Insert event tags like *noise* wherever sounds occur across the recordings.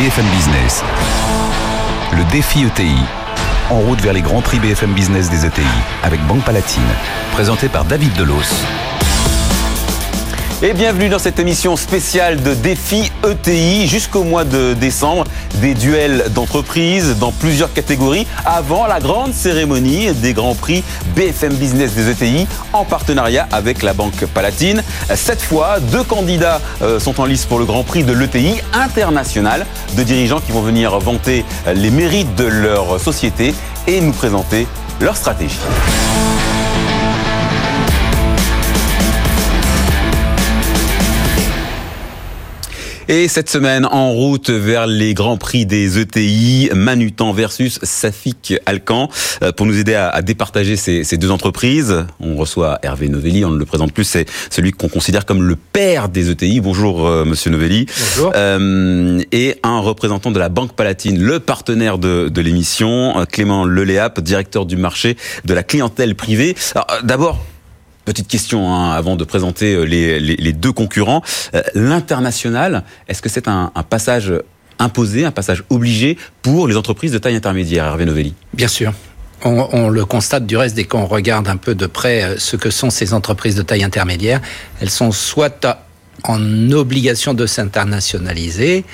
BFM Business. Le défi ETI. En route vers les grands prix BFM Business des ETI avec Banque Palatine. Présenté par David Delos. Et bienvenue dans cette émission spéciale de Défi ETI jusqu'au mois de décembre. Des duels d'entreprise dans plusieurs catégories avant la grande cérémonie des grands prix BFM Business des ETI en partenariat avec la Banque Palatine. Cette fois, deux candidats euh, sont en lice pour le grand prix de l'ETI international. Deux dirigeants qui vont venir vanter les mérites de leur société et nous présenter leur stratégie. Et cette semaine, en route vers les grands prix des ETI, Manutan versus Safik Alcan. Euh, pour nous aider à, départager ces, deux entreprises, on reçoit Hervé Novelli, on ne le présente plus, c'est celui qu'on considère comme le père des ETI. Bonjour euh, Monsieur Novelli. Bonjour. Euh, et un représentant de la Banque Palatine, le partenaire de, de l'émission, Clément Leléap, directeur du marché de la clientèle privée. D'abord, Petite question hein, avant de présenter euh, les, deux concurrents. Euh, l'international, est-ce que c'est un, passage imposé, un passage obligé pour les entreprises de taille intermédiaire, Hervé Novelli? Bien sûr. On, le constate du reste dès qu'on regarde un peu de près euh, ce que sont ces entreprises de taille intermédiaire. Elles sont soit en obligation de s'internationaliser,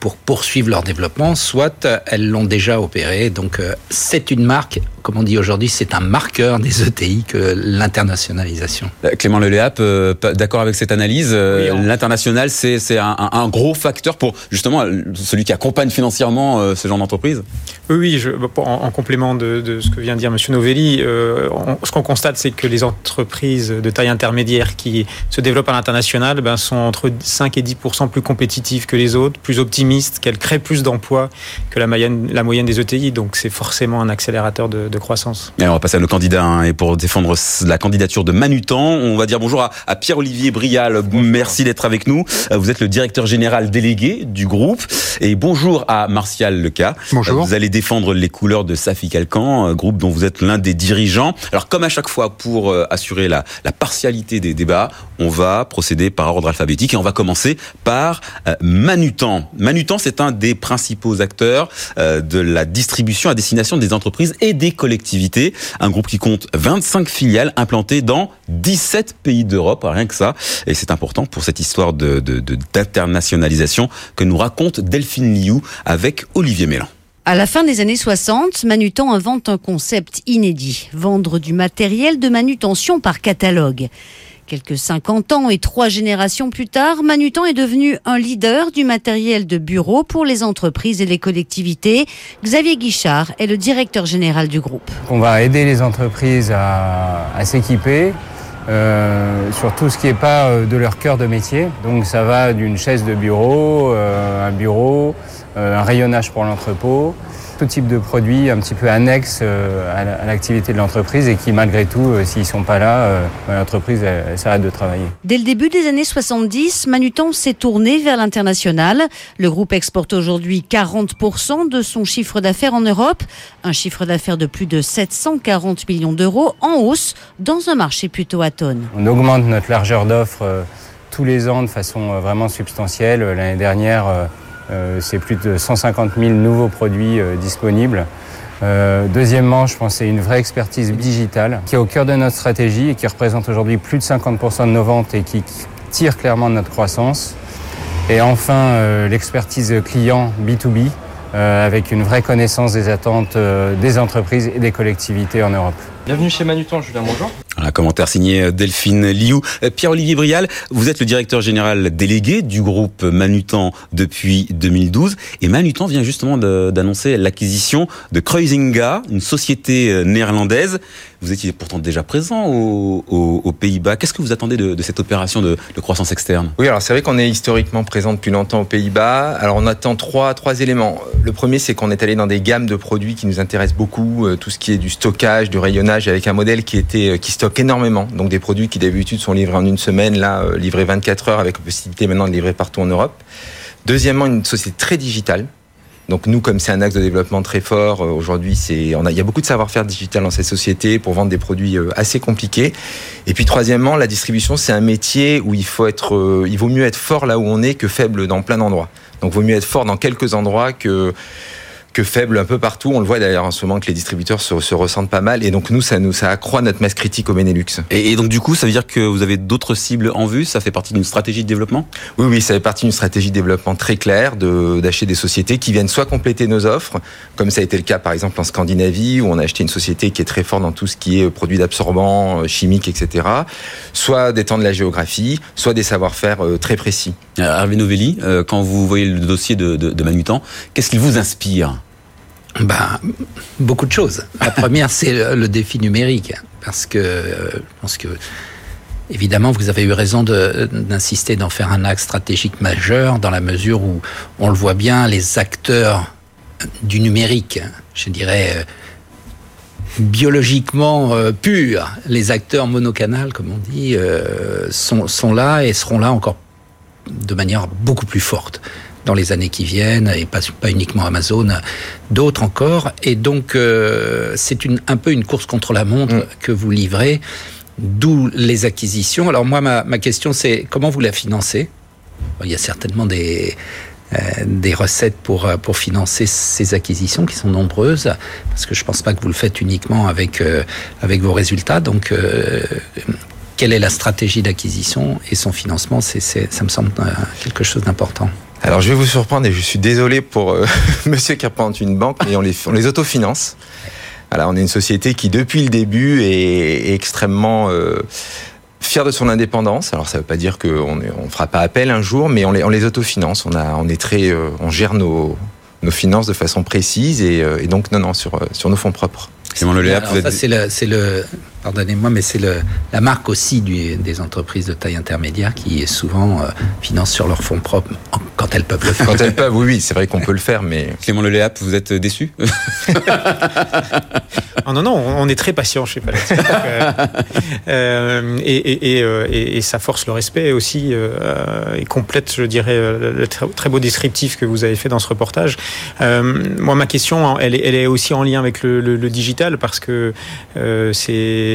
pour poursuivre leur développement, soit elles l'ont déjà opéré. Donc c'est une marque comme on dit aujourd'hui, c'est un marqueur des ETI que l'internationalisation. Euh, Clément Leléap, euh, d'accord avec cette analyse euh, L'international, c'est un, gros facteur pour justement celui qui accompagne financièrement ce genre d'entreprise? Oui, oui je, en, complément de, ce que vient de dire M. Novelli, ce qu'on constate, c'est que les entreprises de taille intermédiaire qui se développent à l'international ben, sont entre 5 et 10 plus compétitives que les autres, plus optimistes, qu'elles créent plus d'emplois que la moyenne, la moyenne des ETI. Donc c'est forcément un accélérateur de croissance. on va passer à nos candidats. Hein, et pour défendre la candidature de Manutan, on va dire bonjour à, Pierre-Olivier Brial. Merci d'être avec nous. Euh, vous êtes le directeur général délégué du groupe. Et bonjour à Martial Leca. Bonjour. Vous allez défendre les couleurs de Safi Calcan, groupe dont vous êtes l'un des dirigeants. Alors comme à chaque fois, pour euh, assurer la, la partialité des débats, on va procéder par ordre alphabétique et on va commencer par euh, Manutan. Manutan, c'est un des principaux acteurs de la distribution à destination des entreprises et des un groupe qui compte 25 filiales implantées dans 17 pays d'Europe, rien que ça. Et c'est important pour cette histoire de, d'internationalisation que nous raconte Delphine Liu avec Olivier Mélan. À la fin des années 60, Manutan invente un concept inédit, vendre du matériel de manutention par catalogue. Quelques 50 ans et trois générations plus tard, Manutan est devenu un leader du matériel de bureau pour les entreprises et les collectivités. Xavier Guichard est le directeur général du groupe. On va aider les entreprises à, s'équiper. Euh, sur tout ce qui n'est pas euh, de leur cœur de métier. Donc ça va d'une chaise de bureau, euh, un bureau, un rayonnage pour l'entrepôt, tout type de produits un petit peu annexes euh, à l'activité de l'entreprise et qui, malgré tout, euh, s'ils ne sont pas là, euh, l'entreprise s'arrête de travailler. Dès le début des années 70, Manutan s'est tourné vers l'international. Le groupe exporte aujourd'hui 40% de son chiffre d'affaires en Europe, un chiffre d'affaires de plus de 740 millions d'euros en hausse dans un marché plutôt atone. On augmente notre largeur d'offres tous les ans de façon vraiment substantielle. L'année dernière, c'est plus de 150 000 nouveaux produits euh, disponibles. Euh, deuxièmement, je pense c'est une vraie expertise digitale qui est au cœur de notre stratégie et qui représente aujourd'hui plus de 50% de nos ventes et qui tire clairement de notre croissance. Et enfin, l'expertise client B2B avec une vraie connaissance des attentes des entreprises et des collectivités en Europe. Bienvenue chez Manutan, Julien, bonjour. Un commentaire signé euh, Delphine Liu. Euh, Pierre-Olivier Brial, vous êtes le directeur général délégué du groupe Manutan depuis 2012. Et Manutan vient justement d'annoncer l'acquisition de Kruisinga, une société euh, néerlandaise. Vous étiez pourtant déjà présent aux, Pays-Bas. Qu'est-ce que vous attendez de, cette opération de, croissance externe? Oui, alors c'est vrai qu'on est historiquement présent depuis longtemps aux Pays-Bas. Alors on attend trois, trois éléments. Le premier, c'est qu'on est allé dans des gammes de produits qui nous intéressent beaucoup. Tout ce qui est du stockage, du rayonnage, avec un modèle qui était qui stocke énormément. Donc des produits qui d'habitude sont livrés en une semaine, là, euh, livrés 24 heures avec la possibilité maintenant de livrer partout en Europe. Deuxièmement, une société très digitale Donc nous, comme c'est un axe de développement très fort, euh, aujourd'hui, c'est, on a, il y a beaucoup de savoir-faire digital dans cette société pour vendre des produits euh, assez compliqués. Et puis troisièmement, la distribution, c'est un métier où il faut être, euh, il vaut mieux être fort là où on est que faible dans plein d'endroits. Donc, vaut mieux être fort dans quelques endroits que que faible un peu partout. On le voit d'ailleurs en ce moment que les distributeurs se, se, ressentent pas mal. Et donc nous, ça nous ça accroît notre masse critique au Benelux. Et, et donc du coup, ça veut dire que vous avez d'autres cibles en vue? Ça fait partie d'une stratégie de développement? Oui, oui, ça fait partie d'une stratégie de développement très claire de d'acheter des sociétés qui viennent soit compléter nos offres, comme ça a été le cas par exemple en Scandinavie où on a acheté une société qui est très forte dans tout ce qui est produits d'absorbants, euh, chimiques, etc. Soit d'étendre la géographie, soit des savoir-faire euh, très précis. Euh, Hervé Novelli, quand vous voyez le dossier de, de, de Manutan, qu'est-ce qu'il vous inspire? Ben, beaucoup de choses. La première, c'est le, défi numérique, parce que euh, je pense que évidemment, vous avez eu raison d'insister d'en faire un axe stratégique majeur, dans la mesure où on le voit bien, les acteurs du numérique, je dirais euh, biologiquement euh, purs, les acteurs monocanal, comme on dit, sont là et seront là encore de manière beaucoup plus forte dans les années qui viennent, et pas, pas uniquement Amazon, d'autres encore. Et donc, euh, c'est une, un peu une course contre la montre mmh. que vous livrez, d'où les acquisitions. Alors moi, ma, ma question, c'est comment vous la financez? Il y a certainement des, euh, des recettes pour, pour financer ces acquisitions qui sont nombreuses, parce que je ne pense pas que vous le faites uniquement avec, euh, avec vos résultats. Donc, euh, quelle est la stratégie d'acquisition et son financement? C'est, Ça me semble quelque chose d'important. Alors je vais vous surprendre et je suis désolé pour euh, *laughs* monsieur qui représente une banque, mais on les, on les autofinance. Alors on est une société qui depuis le début est, est extrêmement euh, fière de son indépendance. Alors ça ne veut pas dire qu'on ne on fera pas appel un jour, mais on les, on les autofinance. On, a, on, est très, euh, on gère nos, nos finances de façon précise et, euh, et donc non, non, sur, sur nos fonds propres. C'est le, c'est le, pardonnez-moi, mais c'est la marque aussi du, des entreprises de taille intermédiaire qui souvent euh, financent sur leurs fonds propres quand elles peuvent le faire. Quand elles peuvent, oui, oui, c'est vrai qu'on peut le faire, mais. Clément Leléa, vous êtes déçu? Oh Non, non, on est très patient chez Palette. *laughs* euh, euh, et, et, et, et, ça force le respect aussi euh, et complète, je dirais, le très, beau descriptif que vous avez fait dans ce reportage. Euh, moi, ma question, elle est, elle est aussi en lien avec le, le, le digital parce que euh,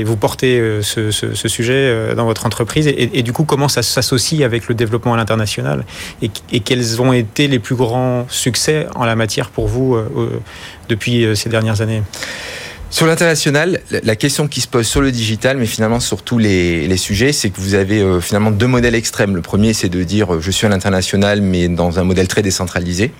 vous portez euh, ce, sujet euh, dans votre entreprise et, du coup comment ça s'associe avec le développement à l'international et, quels ont été les plus grands succès en la matière pour vous euh, depuis ces dernières années? Sur l'international, la question qui se pose sur le digital, mais finalement sur tous les, sujets, c'est que vous avez finalement deux modèles extrêmes. Le premier, c'est de dire je suis à l'international, mais dans un modèle très décentralisé.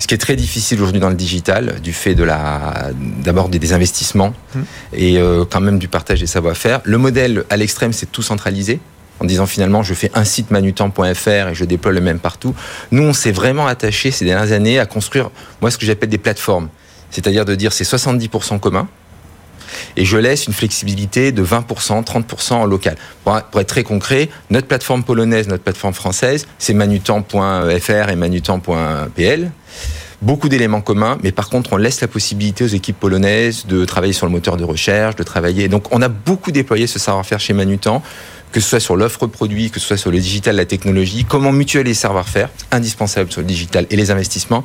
Ce qui est très difficile aujourd'hui dans le digital, du fait de la, d'abord des investissements mmh. et euh, quand même du partage des savoir-faire. Le modèle à l'extrême, c'est tout centraliser en disant finalement je fais un site manutan.fr et je déploie le même partout. Nous, on s'est vraiment attaché ces dernières années à construire, moi, ce que j'appelle des plateformes. C'est-à-dire de dire c'est 70% commun, et je laisse une flexibilité de 20%, 30% en local. Pour, être très concret, notre plateforme polonaise, notre plateforme française, c'est manutan.fr et manutan.pl. Beaucoup d'éléments communs, mais par contre, on laisse la possibilité aux équipes polonaises de travailler sur le moteur de recherche, de travailler. Donc, on a beaucoup déployé ce savoir-faire chez Manutan, que ce soit sur l'offre produit, que ce soit sur le digital, la technologie, comment mutualiser les savoir-faire, indispensables sur le digital et les investissements.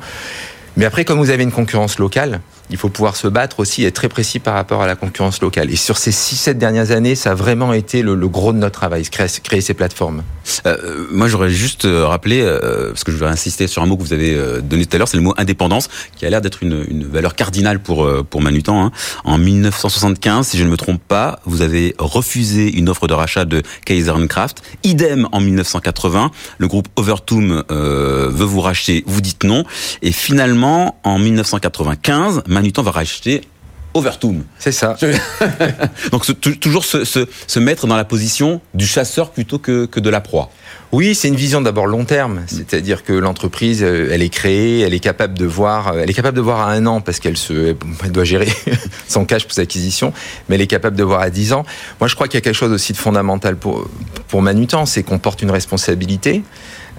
Mais après, comme vous avez une concurrence locale, il faut pouvoir se battre aussi et être très précis par rapport à la concurrence locale. Et sur ces 6-7 dernières années, ça a vraiment été le, gros de notre travail, créer, créer ces plateformes. Euh, moi, j'aurais juste rappelé, euh, parce que je vais insister sur un mot que vous avez euh, donné tout à l'heure, c'est le mot indépendance, qui a l'air d'être une, valeur cardinale pour, euh, pour Manutan. Hein. En 1975, si je ne me trompe pas, vous avez refusé une offre de rachat de Kaiserncraft. Idem en 1980, le groupe Overtoom euh, veut vous racheter, vous dites non. Et finalement, en 1995, Manutan va racheter Overtoom. C'est ça. *laughs* Donc toujours se, se, se, mettre dans la position du chasseur plutôt que, que de la proie. Oui, c'est une vision d'abord long terme, c'est-à-dire que l'entreprise, elle est créée, elle est capable de voir, elle est capable de voir à un an parce qu'elle se, elle *laughs* doit gérer *laughs* son cash pour ses acquisitions, mais elle est capable de voir à 10 ans. Moi, je crois qu'il y a quelque chose aussi de fondamental pour pour Manutan, c'est qu'on porte une responsabilité.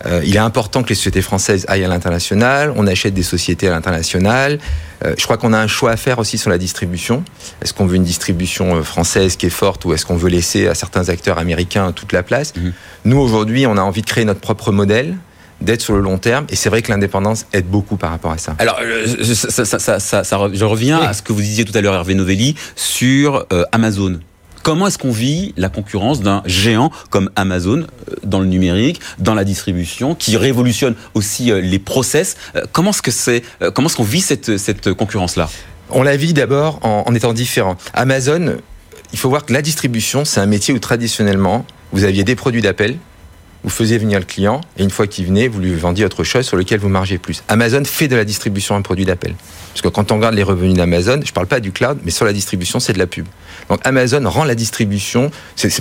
Euh, il est important que les sociétés françaises aillent à l'international. On achète des sociétés à l'international. Euh, je crois qu'on a un choix à faire aussi sur la distribution. Est-ce qu'on veut une distribution française qui est forte ou est-ce qu'on veut laisser à certains acteurs américains toute la place? Mmh. Nous, aujourd'hui, on a envie de créer notre propre modèle d'être sur le long terme. Et c'est vrai que l'indépendance aide beaucoup par rapport à ça. Alors, euh, ça, ça, ça, je reviens à ce que vous disiez tout à l'heure, Hervé Novelli, sur euh, Amazon. Comment est-ce qu'on vit la concurrence d'un géant comme Amazon euh, dans le numérique, dans la distribution, qui révolutionne aussi les process Comment est-ce que c'est Comment est-ce qu'on vit cette, cette concurrence-là? On la vit d'abord en, en étant différent. Amazon, il faut voir que la distribution, c'est un métier où traditionnellement, vous aviez des produits d'appel, vous faisiez venir le client, et une fois qu'il venait, vous lui vendiez autre chose sur lequel vous margez plus. Amazon fait de la distribution un produit d'appel. Parce que quand on regarde les revenus d'Amazon, je ne parle pas du cloud, mais sur la distribution, c'est de la pub. Donc Amazon rend la distribution,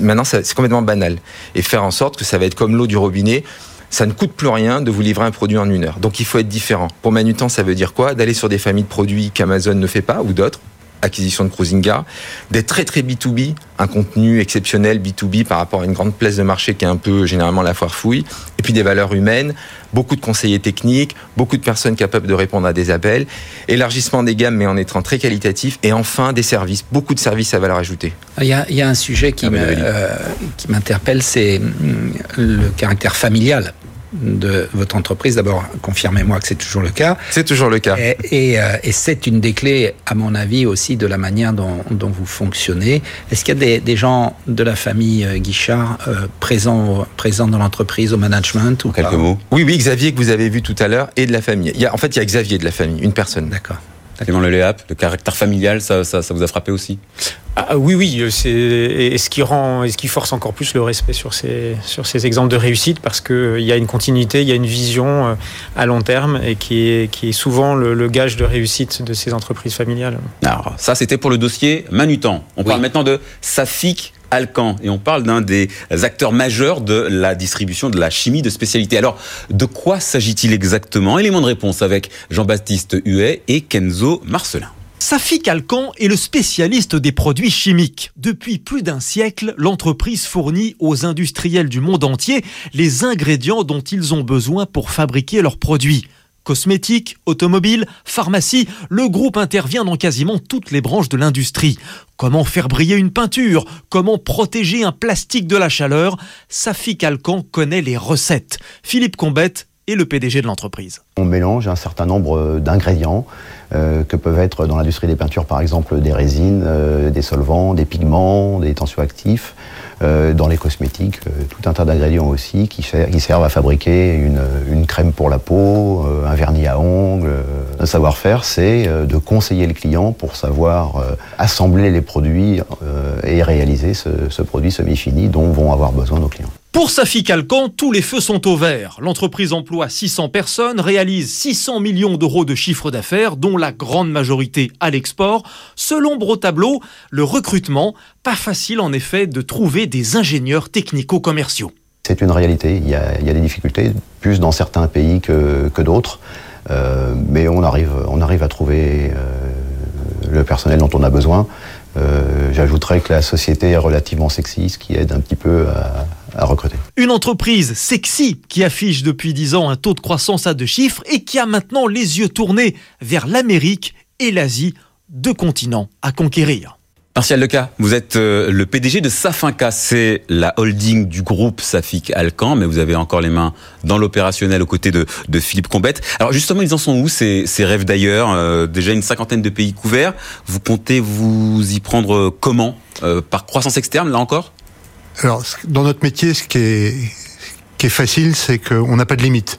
maintenant c'est complètement banal. Et faire en sorte que ça va être comme l'eau du robinet, ça ne coûte plus rien de vous livrer un produit en une heure. Donc il faut être différent. Pour Manutan, ça veut dire quoi? D'aller sur des familles de produits qu'Amazon ne fait pas, ou d'autres, acquisition de Cruisinga, d'être très très B2B, un contenu exceptionnel B2B par rapport à une grande place de marché qui est un peu généralement la foire fouille, et puis des valeurs humaines, beaucoup de conseillers techniques, beaucoup de personnes capables de répondre à des appels, élargissement des gammes mais en étant très qualitatif, et enfin des services, beaucoup de services à valeur ajoutée. Il y a, il y a un sujet qui euh, m'interpelle, c'est hum, le caractère familial de votre entreprise. D'abord, confirmez-moi que c'est toujours le cas. C'est toujours le cas. Et, euh, et, c'est une des clés, à mon avis, aussi de la manière dont, dont vous fonctionnez. Est-ce qu'il y a des, des, gens de la famille euh, Guichard euh, présents, présents dans l'entreprise, au management ou Quelques mots. Oui, oui, Xavier que vous avez vu tout à l'heure, et de la famille. Il y a, en fait, il y a Xavier de la famille, une personne. D'accord. Clément Le Léap, le caractère familial, ça, ça, ça vous a frappé aussi? Ah, oui, oui, c'est et ce qui rend, et ce qui force encore plus le respect sur ces sur ces exemples de réussite parce que euh, il y a une continuité, il y a une vision euh, à long terme et qui est qui est souvent le, gage de réussite de ces entreprises familiales. Alors ça, c'était pour le dossier Manutan. On parle maintenant de Safik Alcan et on parle d'un des acteurs majeurs de la distribution de la chimie de spécialité. Alors, de quoi s'agit-il exactement? Élément de réponse avec Jean-Baptiste Huet et Kenzo Marcelin. Safi Calcan est le spécialiste des produits chimiques. Depuis plus d'un siècle, l'entreprise fournit aux industriels du monde entier les ingrédients dont ils ont besoin pour fabriquer leurs produits. Cosmétiques, automobiles, pharmacie, le groupe intervient dans quasiment toutes les branches de l'industrie. Comment faire briller une peinture? Comment protéger un plastique de la chaleur? Safi Calcan connaît les recettes. Philippe Combette est le PDG de l'entreprise. On mélange un certain nombre d'ingrédients euh, que peuvent être dans l'industrie des peintures par exemple des résines, euh, des solvants, des pigments, des tensioactifs, euh, dans les cosmétiques, tout un tas d'ingrédients aussi qui, qui, servent à fabriquer une, une crème pour la peau, un vernis à ongles. Le savoir-faire, c'est de conseiller le client pour savoir assembler les produits et réaliser ce, ce produit semi-fini dont vont avoir besoin nos clients. Pour Safi Calcan, tous les feux sont au vert. L'entreprise emploie 600 personnes, réalise 600 millions d'euros de chiffre d'affaires, dont la grande majorité à l'export. Selon Bro Tableau, le recrutement, pas facile en effet de trouver des ingénieurs technico-commerciaux. C'est une réalité, il y, a, des difficultés, plus dans certains pays que, d'autres, euh, mais on arrive, on arrive à trouver euh, le personnel dont on a besoin. Euh, j'ajouterais que la société est relativement sexy, ce qui aide un petit peu à, recruter. Une entreprise sexy qui affiche depuis 10 ans un taux de croissance à deux chiffres et qui a maintenant les yeux tournés vers l'Amérique et l'Asie, deux continents à conquérir. Martial Leca, vous êtes euh, le PDG de Safinca, c'est la holding du groupe Safik Alcan, mais vous avez encore les mains dans l'opérationnel aux côtés de, Philippe Combette. Alors justement, ils en sont où ces, rêves d'ailleurs euh, Déjà une cinquantaine de pays couverts. Vous comptez vous y prendre comment euh, Par croissance externe, là encore? Alors, dans notre métier, ce qui est, qui est facile, c'est qu'on n'a pas de limite.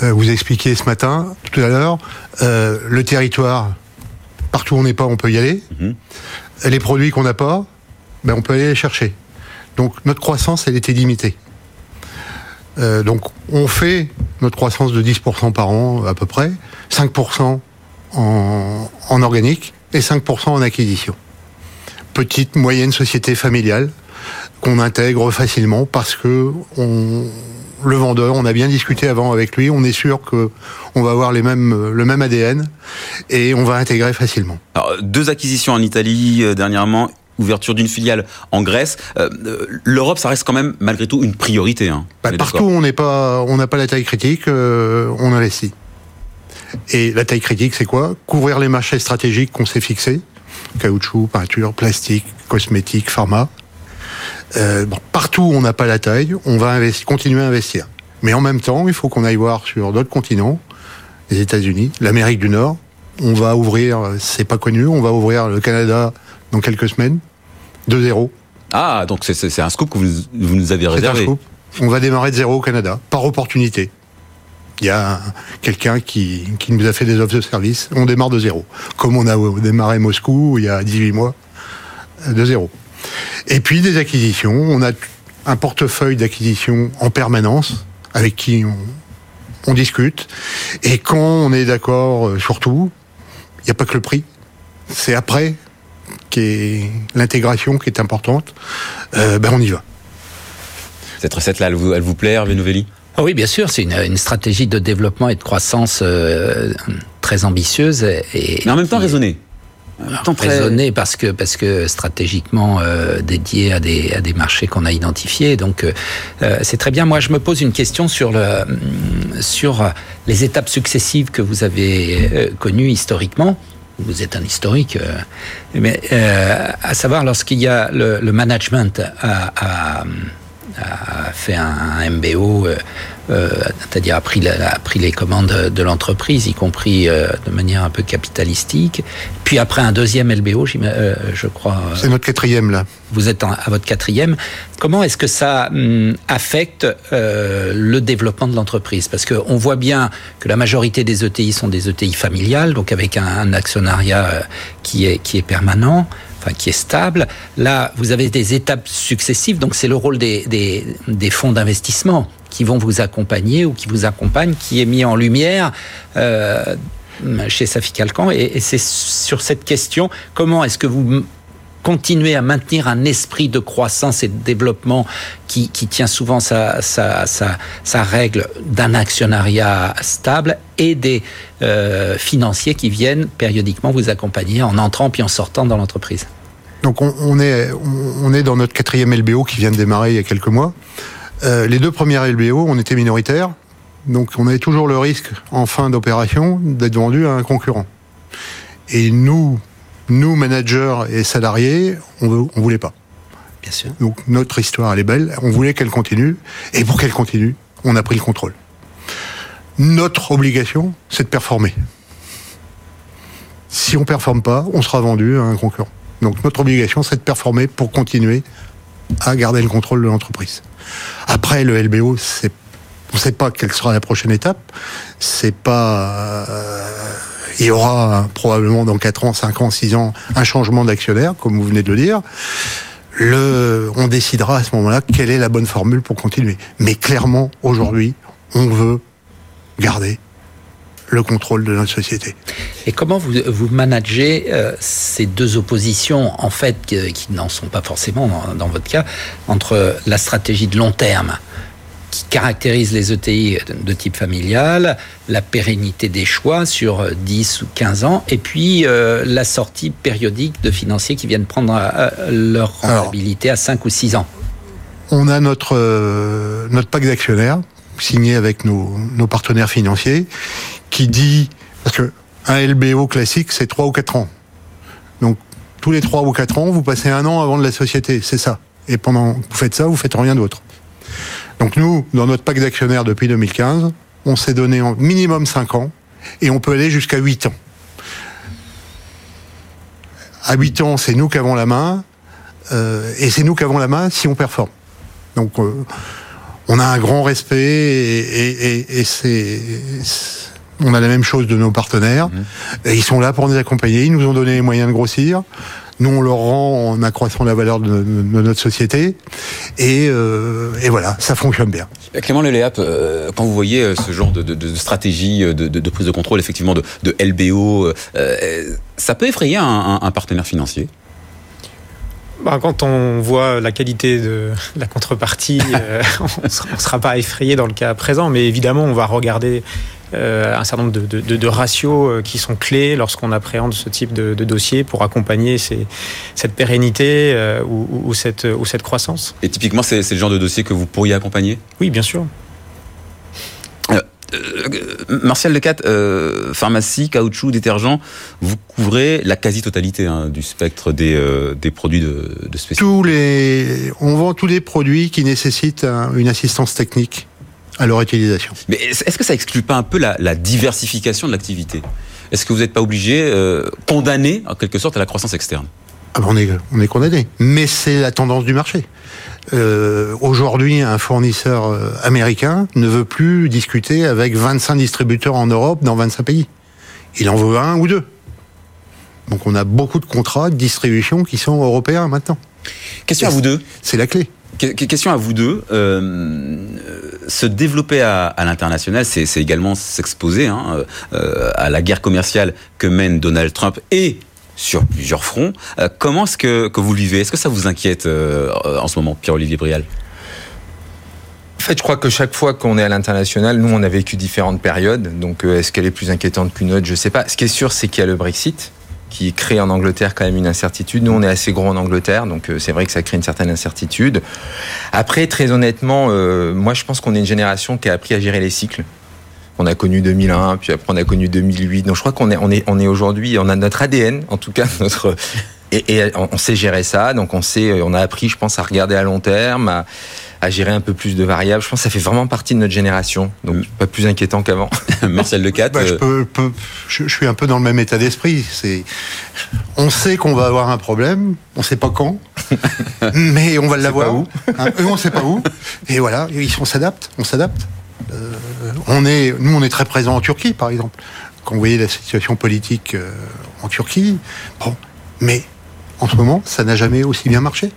vous expliquiez ce matin, tout à l'heure, le territoire Partout où on n'est pas, on peut y aller. Mhm. Les produits qu'on n'a pas, ben, on peut aller les chercher. Donc notre croissance, elle était limitée. Euh, donc on fait notre croissance de 10% par an à peu près, 5% en, en organique et 5% en acquisition. Petite, moyenne société familiale qu'on intègre facilement parce que on, le vendeur, on a bien discuté avant avec lui, on est sûr que on va avoir les mêmes, le même ADN et on va intégrer facilement. Alors, deux acquisitions en Italie euh, dernièrement, ouverture d'une filiale en Grèce. Euh, euh, L'Europe, ça reste quand même malgré tout une priorité. Hein. Bah, partout où on n'est pas, on n'a pas la taille critique, on investit. Et la taille critique, c'est quoi? Couvrir les marchés stratégiques qu'on s'est fixés caoutchouc, peinture, plastique, cosmétique, pharma. Euh, bon, partout où on n'a pas la taille, on va continuer à investir. Mais en même temps, il faut qu'on aille voir sur d'autres continents, les États-Unis, l'Amérique du Nord. On va ouvrir, c'est pas connu, on va ouvrir le Canada dans quelques semaines, de zéro. Ah, donc c'est- un scoop que vous, vous nous avez C'est un réservé. scoop. On va démarrer de zéro au Canada, par opportunité. Il y a quelqu'un qui, qui nous a fait des offres de service. On démarre de zéro. Comme on a démarré Moscou il y a 18 mois, de zéro. Et puis des acquisitions. On a un portefeuille d'acquisitions en permanence avec qui on, discute. Et quand on est d'accord euh, sur tout, il n'y a pas que le prix. C'est après qui l'intégration qui est importante. Euh, ben on y va. Cette recette-là, elle vous, plaît, Hervé oui, bien sûr, c'est une, une stratégie de développement et de croissance euh, très ambitieuse et Mais en même temps raisonnée. Très- raisonnée parce que parce que stratégiquement euh, dédié à des à des marchés qu'on a identifiés. Donc euh, euh, c'est très bien. Moi, je me pose une question sur le sur les étapes successives que vous avez euh, connues historiquement. Vous êtes un historique, euh, mais euh, à savoir lorsqu'il y a le, le management a, a- a fait un, un MBO, euh, euh, c'est-à-dire a pris, la- a pris les commandes de l'entreprise, y compris euh, de manière un peu capitalistique. Puis après un deuxième LBO, je crois. C'est notre quatrième là. vous êtes en- à votre quatrième. Comment est-ce que ça hum, affecte le développement de l'entreprise? Parce qu'on voit bien que la majorité des ETI sont des ETI familiales, donc avec un, un actionnariat qui est, qui est permanent, enfin qui est stable. Là, vous avez des étapes successives, donc c'est le rôle des, fonds d'investissement qui vont vous accompagner ou qui vous accompagnent, qui est mis en lumière. Euh, chez Safi Calcan et c'est sur cette question comment est-ce que vous continuez à maintenir un esprit de croissance et de développement qui, qui tient souvent sa, sa, sa, règle d'un actionnariat stable et des euh, financiers qui viennent périodiquement vous accompagner en entrant puis en sortant dans l'entreprise. Donc on, est on est dans notre quatrième LBO qui vient de démarrer il y a quelques mois. Euh, les deux premières LBO, on était minoritaires, donc on avait toujours le risque en fin d'opération d'être vendu à un concurrent. Et nous, nous managers et salariés, on, on voulait pas. Bien sûr. Donc notre histoire elle est belle, on voulait qu'elle continue, et pour qu'elle continue, on a pris le contrôle. Notre obligation, c'est de performer. Si on performe pas, on sera vendu à un concurrent. Donc notre obligation, c'est de performer pour continuer à garder le contrôle de l'entreprise. Après le LBO, c'est on ne sait pas quelle sera la prochaine étape. C'est pas. euh, il y aura probablement dans 4 ans, 5 ans, 6 ans un changement d'actionnaire, comme vous venez de le dire. On décidera à ce moment-là quelle est la bonne formule pour continuer. Mais clairement, aujourd'hui, on veut garder le contrôle de notre société. Et comment vous, vous managez euh, ces deux oppositions, en fait, qui, n'en sont pas forcément dans votre cas, entre la stratégie de long terme qui caractérise les ETI de type familial, la pérennité des choix sur 10 ou 15 ans, et puis euh, la sortie périodique de financiers qui viennent prendre euh, leur Alors. rentabilité à 5 ou 6 ans. On a notre, euh, notre pacte d'actionnaires signé avec nos, nos partenaires financiers qui dit, parce que un LBO classique, c'est 3 ou 4 ans. Donc, tous les 3 ou 4 ans, vous passez un an avant de la société, c'est ça. Et pendant que vous faites ça, vous faites rien d'autre. Donc nous, dans notre pacte d'actionnaires depuis 2015, on s'est donné en minimum 5 ans et on peut aller jusqu'à 8 ans. À 8 ans, c'est nous qui avons la main euh, et c'est nous qui avons la main si on performe. Donc euh, on a un grand respect et, et- et- et c'est c'est- on a la même chose de nos partenaires. Et ils sont là pour nous accompagner. Ils nous ont donné les moyens de grossir. Nous, on leur rend en accroissant la valeur de, de- de notre société. Et, euh, et voilà, ça fonctionne bien. Clément Leléap, euh, quand vous voyez euh, ce genre de, de- de stratégie euh, de, de- de prise de contrôle, effectivement, de, de LBO, euh, euh, ça peut effrayer un, un- un partenaire financier? Bah, quand on voit la qualité de la contrepartie, *laughs* euh, on ne sera pas effrayé dans le cas présent, mais évidemment, on va regarder euh, un certain nombre de, de- de- de ratios euh, qui sont clés lorsqu'on appréhende ce type de, de dossier pour accompagner ces- cette pérennité euh, ou, cette, ou cette croissance. Et typiquement, c'est c'est le genre de dossier que vous pourriez accompagner? Oui, bien sûr. Martial Lecat, euh, pharmacie, caoutchouc, détergent, vous couvrez la quasi-totalité hein, du spectre des, euh, des produits de, de spécialité. Tous les, on vend tous les produits qui nécessitent un- une assistance technique à leur utilisation. Mais est-ce que ça exclut pas un peu la, la diversification de l'activité? Est-ce que vous n'êtes pas obligé, euh, condamné en quelque sorte à la croissance externe? Ah ben on est, on est condamné. Mais c'est la tendance du marché. Euh, Aujourd'hui, un fournisseur euh, américain ne veut plus discuter avec 25 distributeurs en Europe dans 25 pays. Il en veut un ou deux. Donc on a beaucoup de contrats de distribution qui sont européens maintenant. Question à vous deux. C'est la clé. Question à vous deux. Euh, se développer à, l'international, c'est également s'exposer hein, euh, à la guerre commerciale que mène Donald Trump et sur plusieurs fronts. Euh, comment est-ce que, que, vous vivez? Est-ce que ça vous inquiète en ce moment, Pierre-Olivier Brial? En fait, je crois que chaque fois qu'on est à l'international, nous, on a vécu différentes périodes. Donc, est-ce qu'elle est plus inquiétante qu'une autre? Je ne sais pas. Ce qui est sûr, c'est qu'il y a le Brexit qui crée en Angleterre quand même une incertitude. Nous, on est assez gros en Angleterre, donc c'est vrai que ça crée une certaine incertitude. Après, très honnêtement, euh, moi, je pense qu'on est une génération qui a appris à gérer les cycles. On a connu 2001, puis après on a connu 2008. Donc je crois qu'on est, on est, on est aujourd'hui, on a notre ADN, en tout cas *laughs* notre, et, et, on sait gérer ça. Donc on sait, on a appris, je pense, à regarder à long terme, à, à gérer un peu plus de variables. Je pense que ça fait vraiment partie de notre génération, donc mmh. pas plus inquiétant qu'avant. *laughs* Marcel Lecat. Bah, je, peux, peux, je, je, suis un peu dans le même état d'esprit. C'est, on sait qu'on va avoir un problème, on sait pas quand, *laughs* mais on va l'avoir. Hein, on sait pas où. Et voilà, on s'adapte, on s'adapte. Euh, on est, nous, on est très présent en Turquie, par exemple. Quand vous voyez la situation politique euh, en Turquie, bon, mais en ce moment, ça n'a jamais aussi bien marché.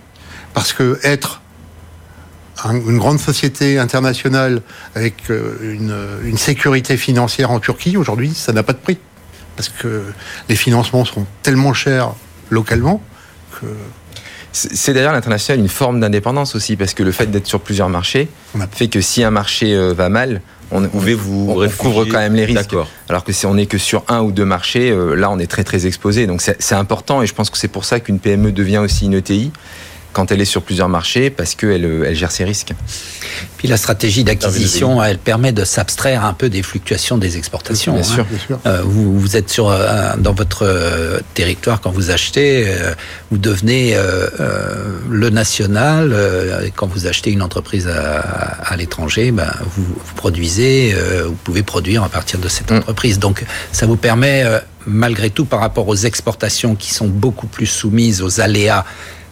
Parce que être un, une grande société internationale avec euh, une, une sécurité financière en Turquie, aujourd'hui, ça n'a pas de prix. Parce que les financements sont tellement chers localement que c'est d'ailleurs l'international une forme d'indépendance aussi, parce que le fait d'être sur plusieurs marchés fait que si un marché euh, va mal, on, pouvez vous on, on couvre quand même les risques. Alors que si on n'est que sur un ou deux marchés, euh, là on est très très exposé. Donc c'est important et je pense que c'est pour ça qu'une PME devient aussi une ETI quand elle est sur plusieurs marchés parce qu'elle elle gère ses risques. Puis la stratégie d'acquisition, elle permet de s'abstraire un peu des fluctuations des exportations. Bien, hein. sûr, bien sûr. Euh, vous, vous, êtes sur euh, dans votre euh, territoire quand vous achetez, euh, vous devenez euh, le national. quand vous achetez une entreprise à, à l'étranger, ben, vous, vous, produisez, vous pouvez produire à partir de cette entreprise. Donc ça vous permet malgré tout par rapport aux exportations qui sont beaucoup plus soumises aux aléas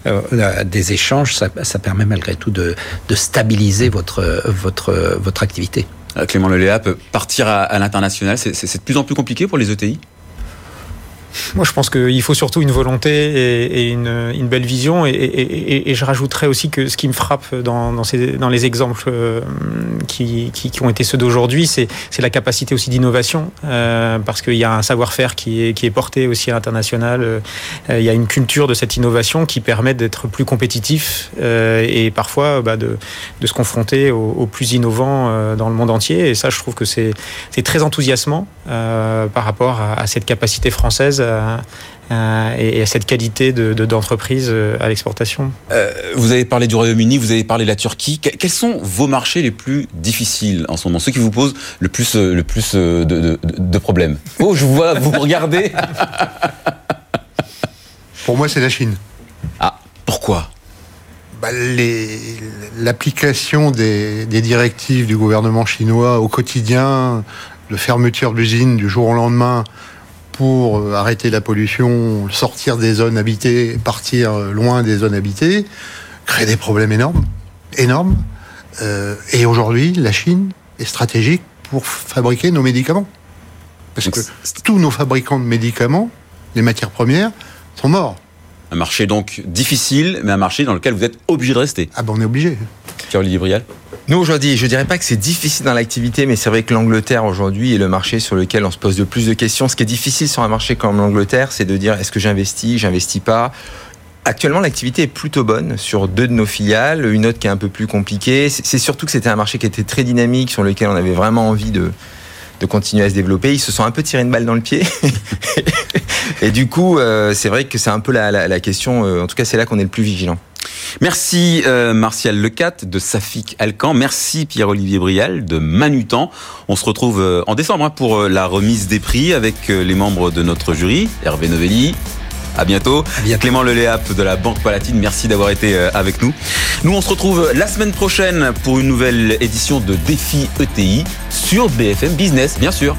euh, des échanges, ça, ça, permet malgré tout de, de stabiliser votre, votre, votre activité. Clément Leléa, partir à, à l'international, c'est de plus en plus compliqué pour les ETI moi, je pense qu'il faut surtout une volonté et, une, belle vision. Et, je rajouterais aussi que ce qui me frappe dans, les exemples euh, qui, ont été ceux d'aujourd'hui, c'est la capacité aussi d'innovation, euh, parce qu'il y a un savoir-faire qui est, porté aussi à l'international. Euh, il y a une culture de cette innovation qui permet d'être plus compétitif et parfois bah, de, se confronter aux, plus innovants dans le monde entier. Et ça, je trouve que c'est très enthousiasmant par rapport à cette capacité française euh, et à cette qualité d'entreprise de, de, à l'exportation. Euh, vous avez parlé du Royaume-Uni, vous avez parlé de la Turquie. Quels sont vos marchés les plus difficiles en ce moment? Ceux qui vous posent le plus, euh, le plus de, de, de problèmes Oh, je vous vois, vous regardez *laughs* Pour moi, c'est la Chine. Ah, pourquoi? Bah, L'application des, des directives du gouvernement chinois au quotidien, de fermeture d'usines du jour au lendemain, pour euh, arrêter la pollution, sortir des zones habitées, partir euh, loin des zones habitées, crée des problèmes énormes, énormes. Euh, et aujourd'hui, la Chine est stratégique pour fabriquer nos médicaments. Parce que tous nos fabricants de médicaments, les matières premières, sont morts. Un marché donc difficile, mais un marché dans lequel vous êtes obligé de rester. Ah ben on est obligé. Pierre-Olivier nous aujourd'hui, je dirais pas que c'est difficile dans l'activité, mais c'est vrai que l'Angleterre aujourd'hui est le marché sur lequel on se pose de plus de questions. Ce qui est difficile sur un marché comme l'Angleterre, c'est de dire est-ce que j'investis, j'investis pas? Actuellement, l'activité est plutôt bonne sur deux de nos filiales, une autre qui est un peu plus compliquée. C'est surtout que c'était un marché qui était très dynamique, sur lequel on avait vraiment envie de, de continuer à se développer. Ils se sont un peu tirés une balle dans le pied. *laughs* Et du coup, euh, c'est vrai que c'est un peu la, la, la question, euh, en tout cas c'est là qu'on est le plus vigilant. Merci euh, Martial Lecat de Safik Alcan. Merci Pierre-Olivier Brial de Manutan. On se retrouve euh, en décembre hein, pour euh, la remise des prix avec euh, les membres de notre jury, Hervé Novelli, À bientôt. Clément Leléap de la Banque Palatine, merci d'avoir été avec nous. Nous, on se retrouve la semaine prochaine pour une nouvelle édition de Défi ETI sur BFM Business, bien sûr.